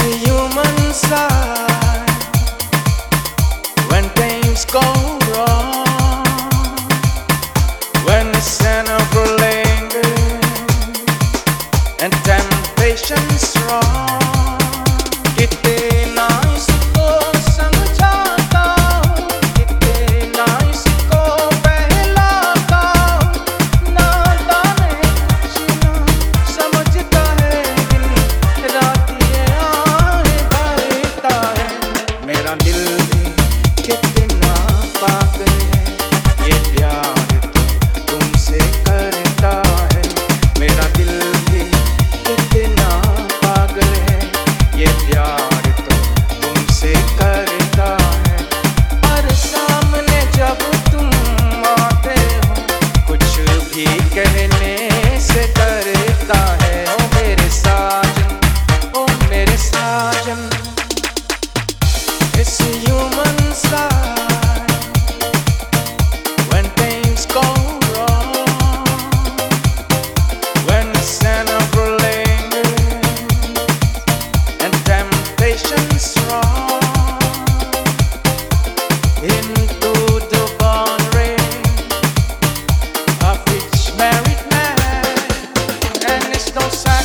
human side. When things go Yeah. no sign